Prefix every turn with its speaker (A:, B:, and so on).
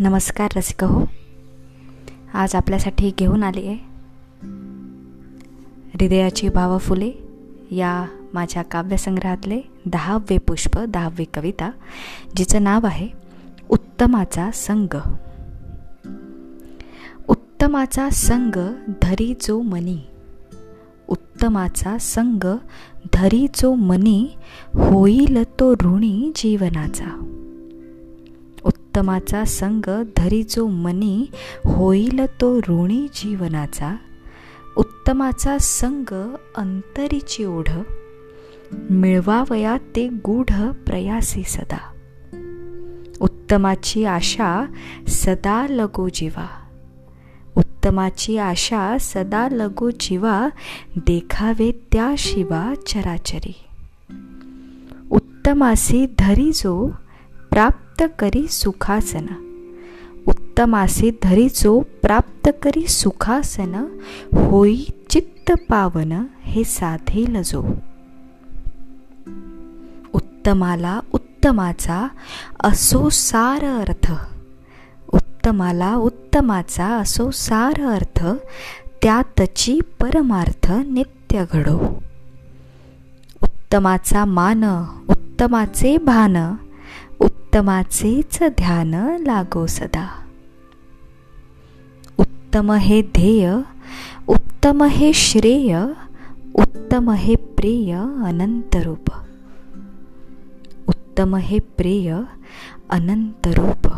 A: नमस्कार रसिक हो आज आपल्यासाठी घेऊन आली आहे हृदयाची भाव फुले या माझ्या काव्यसंग्रहातले दहावे पुष्प दहावी कविता जिचं नाव आहे उत्तमाचा संग. उत्तमाचा संग धरी जो मनी उत्तमाचा संग धरी जो मनी होईल तो ऋणी जीवनाचा. उत्तमाचा संग धरी जो मनी होईल तो ऋणी जीवनाचा. उत्तमाचा संग अंतरीची ओढ. मिळवावया ते गूढ प्रयासी सदा. उत्तमाची आशा सदा लगो जीवा. उत्तमाची आशा सदा लगो जीवा देखावे त्या शिवा चराचरी. उत्तमासी धरी जो प्राप्त करी सुखासन. उत्तमासी धरीचो प्राप्त करी सुखासन होई चित्त पावन हे साधे लजो. उत्तमाला उत्तमाचा असो सार अर्थ. उत्तमाला उत्तमाचा असो सार अर्थ त्यातची परमार्थ नित्य घडो. उत्तमाचा मान उत्तमाचे भान उत्तमाचेच ध्यान लागो सदा. उत्तम हे ध्येय उत्तम हे श्रेय उत्तम हे प्रेय अनंतरूप उत्तम हे प्रेय अनंतरूप